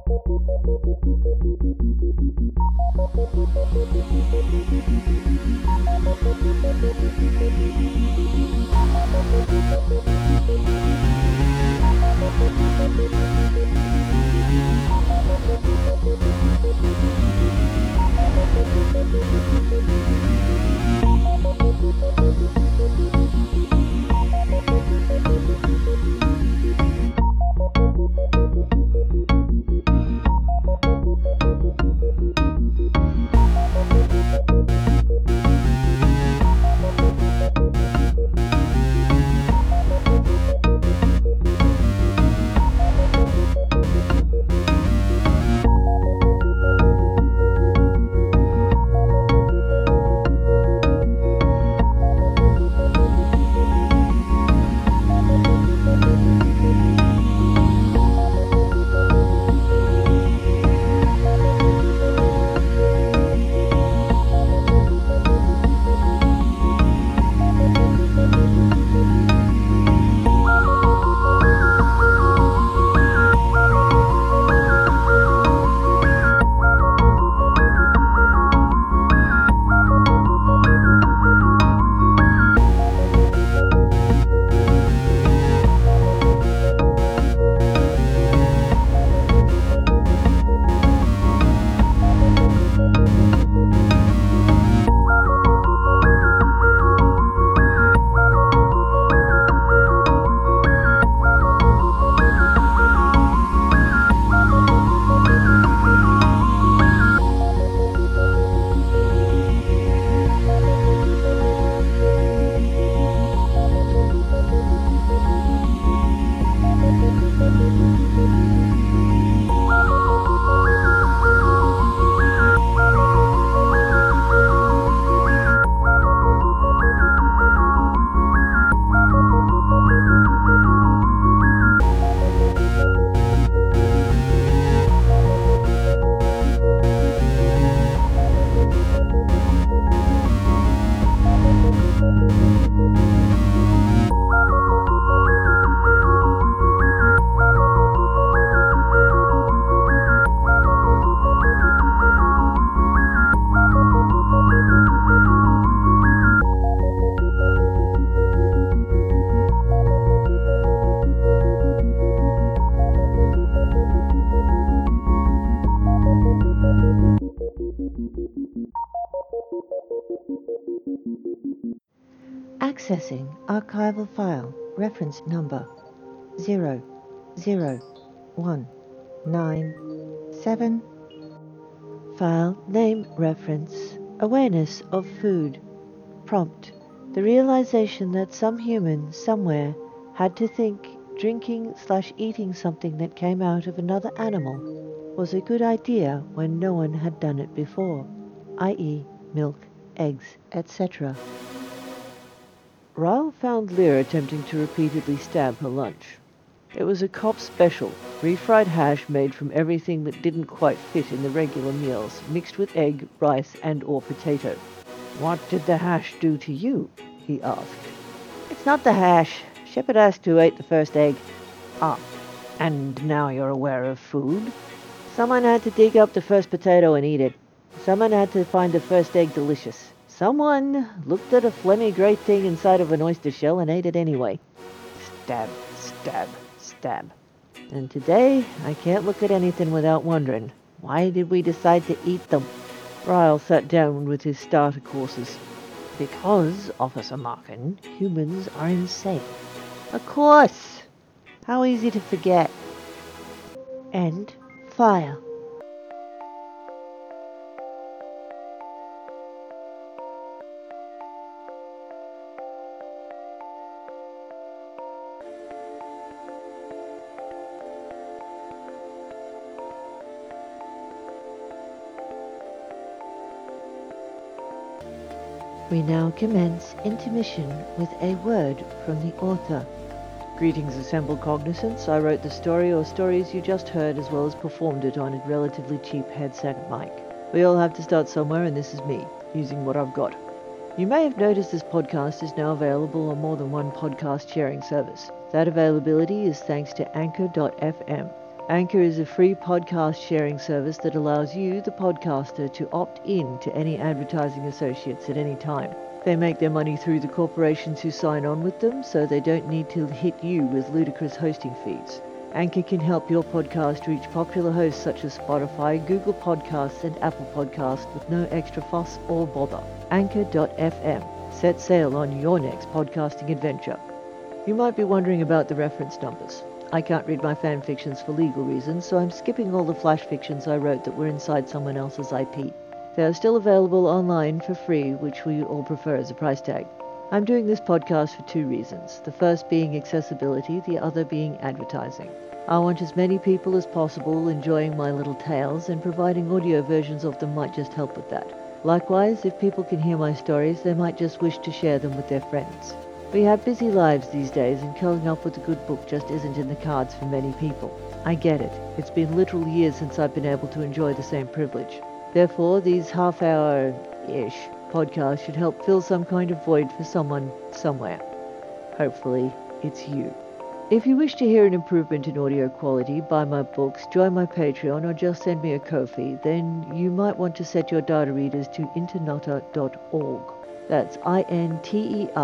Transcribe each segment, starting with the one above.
Accessing reference number 001997. File name reference awareness of food. Prompt the realization that some human somewhere had to think drinking slash eating something that came out of another animal was a good idea when no one had done it before, i.e., milk, eggs, etc. Ryle found Lear attempting to repeatedly stab her lunch. It was a cop special, refried hash made from everything that didn't quite fit in the regular meals, mixed with egg, rice, and or potato. What did the hash do to you? he asked. It's not the hash. Shepard asked who ate the first egg. Ah, and now you're aware of food? Someone had to dig up the first potato and eat it. Someone had to find the first egg delicious. Someone looked at a phlegmy grey thing inside of an oyster shell and ate it anyway. Stab, stab, stab. And today, I can't look at anything without wondering, why did we decide to eat them? Ryle sat down with his starter courses. Because, Officer Markin, humans are insane. Of course! How easy to forget. And file. We now commence intermission with a word from the author. Greetings, assembled cognizance. I wrote the story or stories you just heard as well as performed it on a relatively cheap headset mic. We all have to start somewhere, and this is me, using what I've got. You may have noticed this podcast is now available on more than one podcast sharing service. That availability is thanks to Anchor.fm. Anchor is a free podcast sharing service that allows you, the podcaster, to opt in to any advertising associates at any time. They make their money through the corporations who sign on with them, so they don't need to hit you with ludicrous hosting fees. Anchor can help your podcast reach popular hosts such as Spotify, Google Podcasts, and Apple Podcasts with no extra fuss or bother. Anchor.fm. Set sail on your next podcasting adventure. You might be wondering about the reference numbers. I can't read my fan fictions for legal reasons, so I'm skipping all the flash fictions I wrote that were inside someone else's IP. They are still available online for free, which we all prefer as a price tag. I'm doing this podcast for two reasons. The first being accessibility, the other being advertising. I want as many people as possible enjoying my little tales, and providing audio versions of them might just help with that. Likewise, if people can hear my stories, they might just wish to share them with their friends. We have busy lives these days, and curling up with a good book just isn't in the cards for many people. I get it. It's been literal years since I've been able to enjoy the same privilege. Therefore, these half hour ish podcasts should help fill some kind of void for someone somewhere. Hopefully, it's you. If you wish to hear an improvement in audio quality, buy my books, join my Patreon, or just send me a Ko-fi, then you might want to set your data readers to internutter.org. That's I-N-T-E-R-N-U-T-T-E-R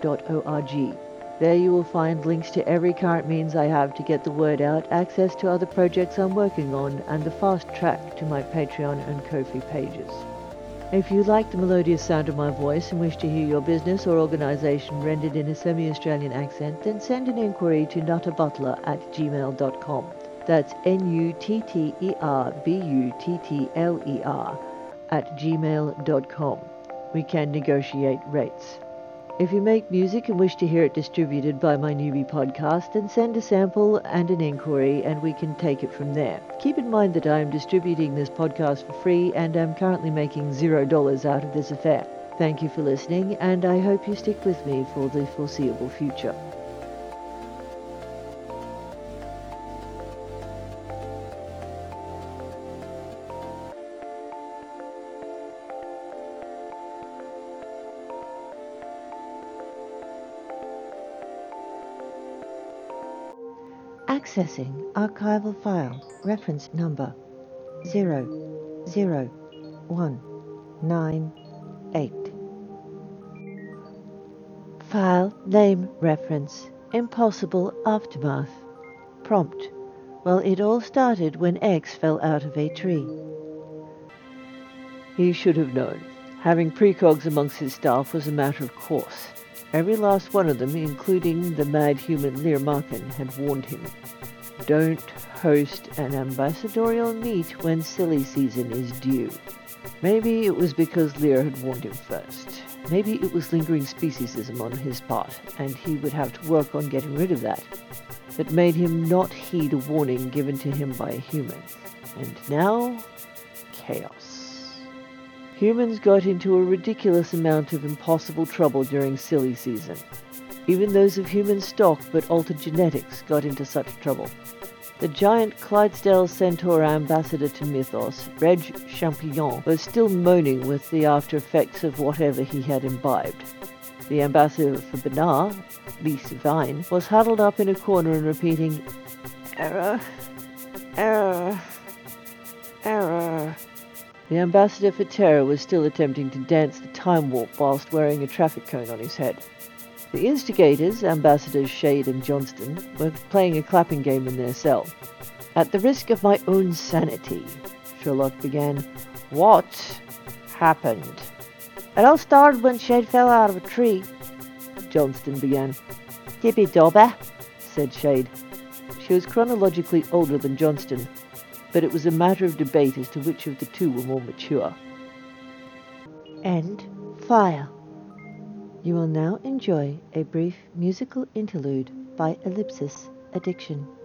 dot O-R-G. There you will find links to every current means I have to get the word out, access to other projects I'm working on, and the fast track to my Patreon and Ko-fi pages. If you like the melodious sound of my voice and wish to hear your business or organisation rendered in a semi-Australian accent, then send an inquiry to nutterbuttler at gmail.com. That's N-U-T-T-E-R-B-U-T-T-L-E-R at gmail.com. We can negotiate rates. If you make music and wish to hear it distributed by my newbie podcast, then send a sample and an inquiry and we can take it from there. Keep in mind that I am distributing this podcast for free and am currently making zero dollars out of this affair. Thank you for listening and I hope you stick with me for the foreseeable future. Accessing archival file reference number 000198. File name reference Impossible Aftermath. Prompt. Well, it all started when X fell out of a tree. He should have known. Having precogs amongst his staff was a matter of course. Every last one of them, including the mad human Lear Markin, had warned him. Don't host an ambassadorial meet when silly season is due. Maybe it was because Lear had warned him first. Maybe it was lingering speciesism on his part, and he would have to work on getting rid of that, that made him not heed a warning given to him by a human. And now, chaos. Humans got into a ridiculous amount of impossible trouble during silly season. Even those of human stock but altered genetics got into such trouble. The giant Clydesdale Centaur ambassador to Mythos, Reg Champignon, was still moaning with the after effects of whatever he had imbibed. The ambassador for Benar, Lise Vine, was huddled up in a corner and repeating, Error, error, error. The ambassador for Terra was still attempting to dance the time warp whilst wearing a traffic cone on his head. The instigators, Ambassadors Shade and Johnston, were playing a clapping game in their cell. At the risk of my own sanity, Sherlock began, What happened? It all started when Shade fell out of a tree. Johnston began. Tippy Dobber, said Shade. She was chronologically older than Johnston, but it was a matter of debate as to which of the two were more mature. End file. You will now enjoy a brief musical interlude by Ellipsis Addiction.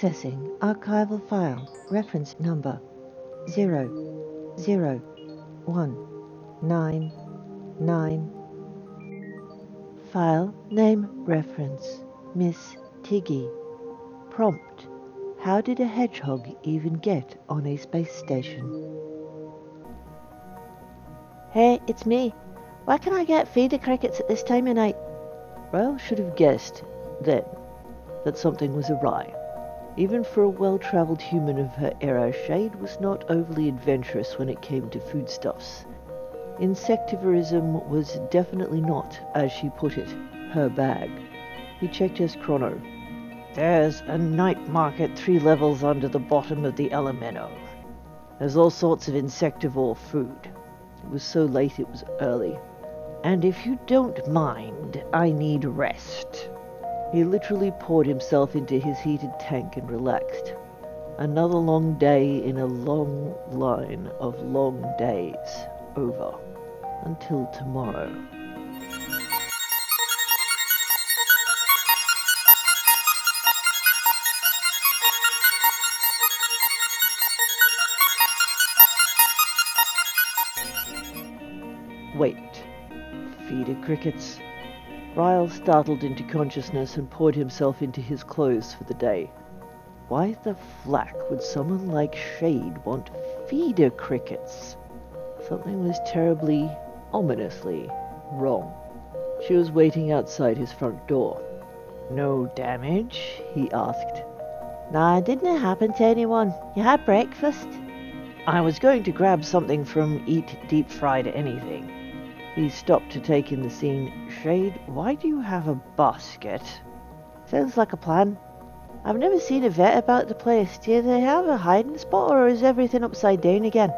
Accessing archival file reference number 00199. File name reference Miss Tiggy. Prompt How did a hedgehog even get on a space station? Hey, it's me. Why can I get feeder crickets at this time of night? Ryle should have guessed then that something was awry. Even for a well-travelled human of her era, Shade was not overly adventurous when it came to foodstuffs. Insectivorism was definitely not, as she put it, her bag. He checked his chrono. There's a night market three levels under the bottom of the Elemento. There's all sorts of insectivore food. It was so late it was early. And if you don't mind, I need rest. He literally poured himself into his heated tank and relaxed. Another long day in a long line of long days. Over. Until tomorrow. Wait. feed Feeder crickets? Ryle startled into consciousness and poured himself into his clothes for the day. Why the flack would someone like Shade want feeder crickets? Something was terribly, ominously wrong. She was waiting outside his front door. No damage? he asked. Nah, didn't happen to anyone. You had breakfast? I was going to grab something from Eat Deep Fried Anything. He stopped to take in the scene. Shade, why do you have a basket? Sounds like a plan. I've never seen a vet about the place. Do they have a hiding spot or is everything upside down again?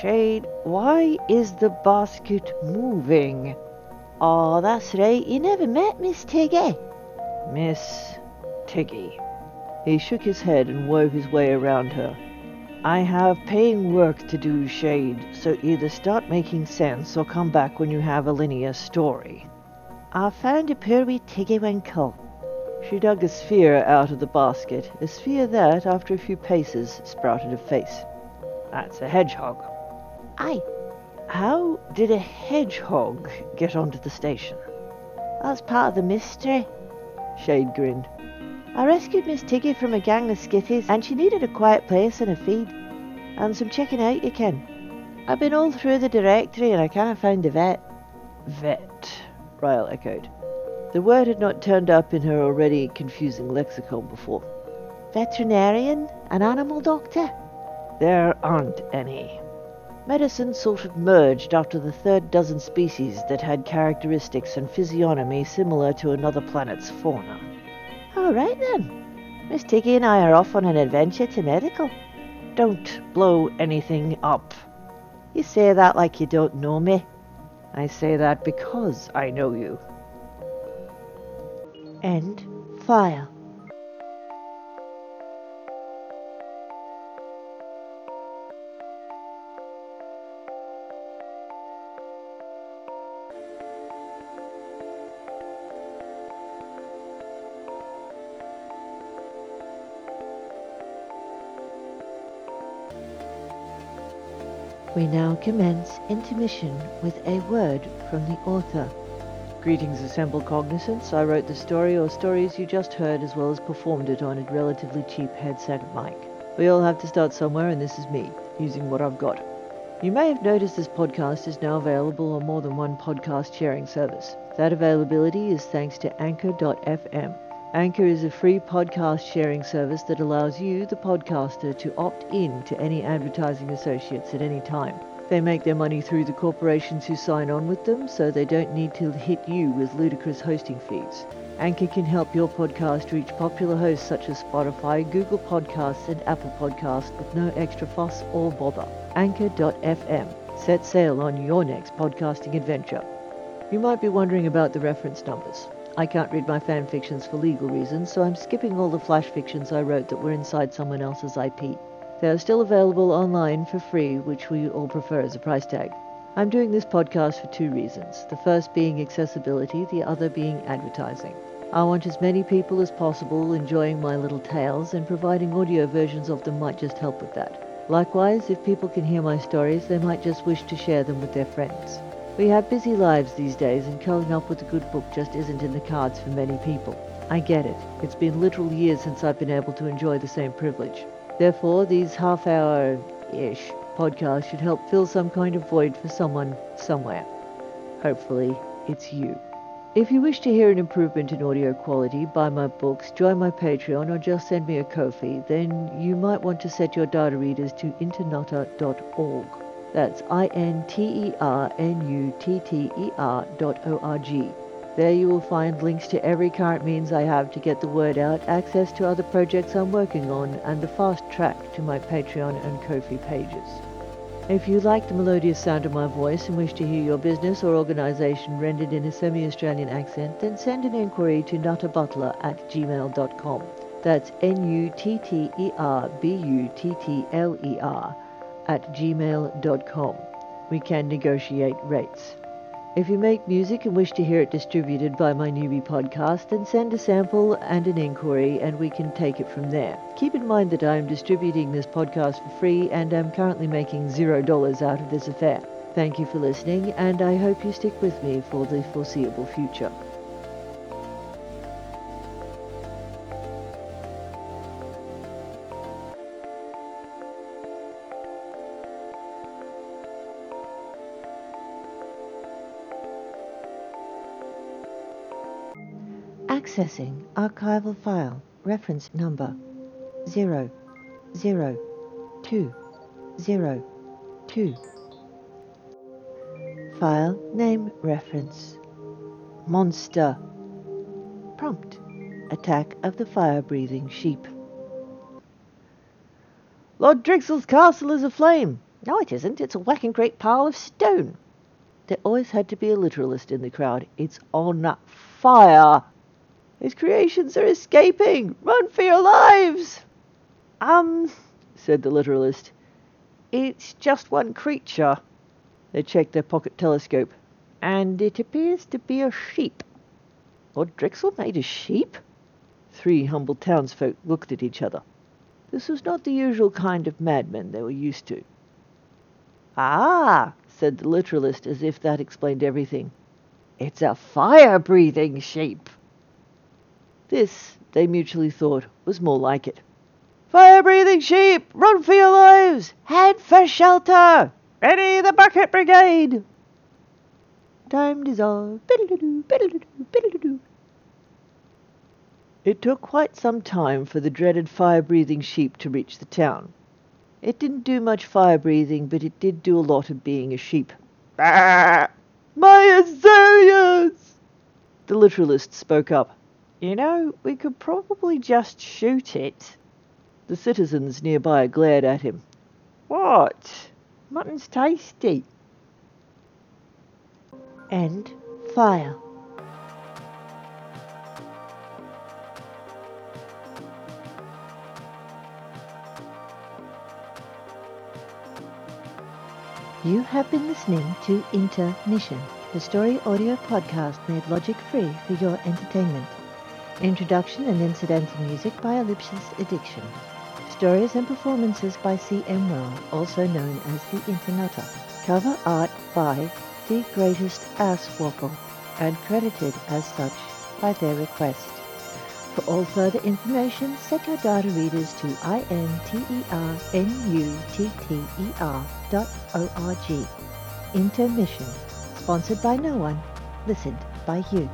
Shade, why is the basket moving? Oh, that's right. You never met Miss Tiggy. Miss Tiggy. He shook his head and wove his way around her. I have paying work to do, Shade, so either start making sense or come back when you have a linear story. I found a wee tiggywinkle. She dug a sphere out of the basket, a sphere that, after a few paces, sprouted a face. That's a hedgehog. Aye. How did a hedgehog get onto the station? That's part of the mystery. Shade grinned. I rescued Miss Tiggy from a gang of skitties, and she needed a quiet place and a feed. And some checking out, you can. I've been all through the directory and I can't find the vet. Vet, Ryle echoed. The word had not turned up in her already confusing lexicon before. Veterinarian? An animal doctor? There aren't any. Medicine sort of merged after the third dozen species that had characteristics and physiognomy similar to another planet's fauna. All right then. Miss Tiggy and I are off on an adventure to medical. Don't blow anything up. You say that like you don't know me. I say that because I know you. End file. We now commence intermission with a word from the author. Greetings, assembled cognizance. I wrote the story or stories you just heard as well as performed it on a relatively cheap headset mic. We all have to start somewhere, and this is me, using what I've got. You may have noticed this podcast is now available on more than one podcast sharing service. That availability is thanks to Anchor.fm. Anchor is a free podcast sharing service that allows you, the podcaster, to opt in to any advertising associates at any time. They make their money through the corporations who sign on with them, so they don't need to hit you with ludicrous hosting fees. Anchor can help your podcast reach popular hosts such as Spotify, Google Podcasts, and Apple Podcasts with no extra fuss or bother. Anchor.fm. Set sail on your next podcasting adventure. You might be wondering about the reference numbers. I can't read my fan fictions for legal reasons, so I'm skipping all the flash fictions I wrote that were inside someone else's IP. They are still available online for free, which we all prefer as a price tag. I'm doing this podcast for two reasons. The first being accessibility, the other being advertising. I want as many people as possible enjoying my little tales, and providing audio versions of them might just help with that. Likewise, if people can hear my stories, they might just wish to share them with their friends. We have busy lives these days, and curling up with a good book just isn't in the cards for many people. I get it. It's been literal years since I've been able to enjoy the same privilege. Therefore, these half hour ish podcasts should help fill some kind of void for someone somewhere. Hopefully, it's you. If you wish to hear an improvement in audio quality, buy my books, join my Patreon, or just send me a Ko-fi, then you might want to set your data readers to internutter.org. That's I-N-T-E-R-N-U-T-T-E-R dot O-R-G. There you will find links to every current means I have to get the word out, access to other projects I'm working on, and the fast track to my Patreon and Ko-fi pages. If you like the melodious sound of my voice and wish to hear your business or organisation rendered in a semi-Australian accent, then send an inquiry to nutterbuttler at gmail.com. That's N-U-T-T-E-R-B-U-T-T-L-E-R at gmail.com. We can negotiate rates. If you make music and wish to hear it distributed by my newbie podcast, then send a sample and an inquiry and we can take it from there. Keep in mind that I am distributing this podcast for free and am currently making zero dollars out of this affair. Thank you for listening and I hope you stick with me for the foreseeable future. Accessing archival file reference number 0, 0, 2, 0, 2. File name reference Monster. Prompt Attack of the fire breathing sheep. Lord Drixel's castle is aflame. No, it isn't. It's a whacking great pile of stone. There always had to be a literalist in the crowd. It's on fire. His creations are escaping! Run for your lives! Um, said the literalist, it's just one creature. They checked their pocket telescope. And it appears to be a sheep. Lord Drexel made a sheep? Three humble townsfolk looked at each other. This was not the usual kind of madman they were used to. Ah, said the literalist as if that explained everything. It's a fire-breathing sheep. This, they mutually thought, was more like it. Fire-breathing sheep, run for your lives! Head for shelter! Ready the bucket brigade! Time dissolve. It took quite some time for the dreaded fire-breathing sheep to reach the town. It didn't do much fire-breathing, but it did do a lot of being a sheep. My azaleas! The literalist spoke up. You know, we could probably just shoot it. The citizens nearby glared at him. What? Mutton's tasty. End file. You have been listening to Intermission, the story audio podcast made logic free for your entertainment. Introduction and incidental music by Ellipsis Addiction. Stories and performances by C.M. Weller, also known as the Internutter. Cover art by The Greatest Ass Waffle, and credited as such by their request. For all further information, set your data readers to I-N-T-E-R-N-U-T-T-E-R dot O-R-G. Intermission. Sponsored by no one. Listened by you.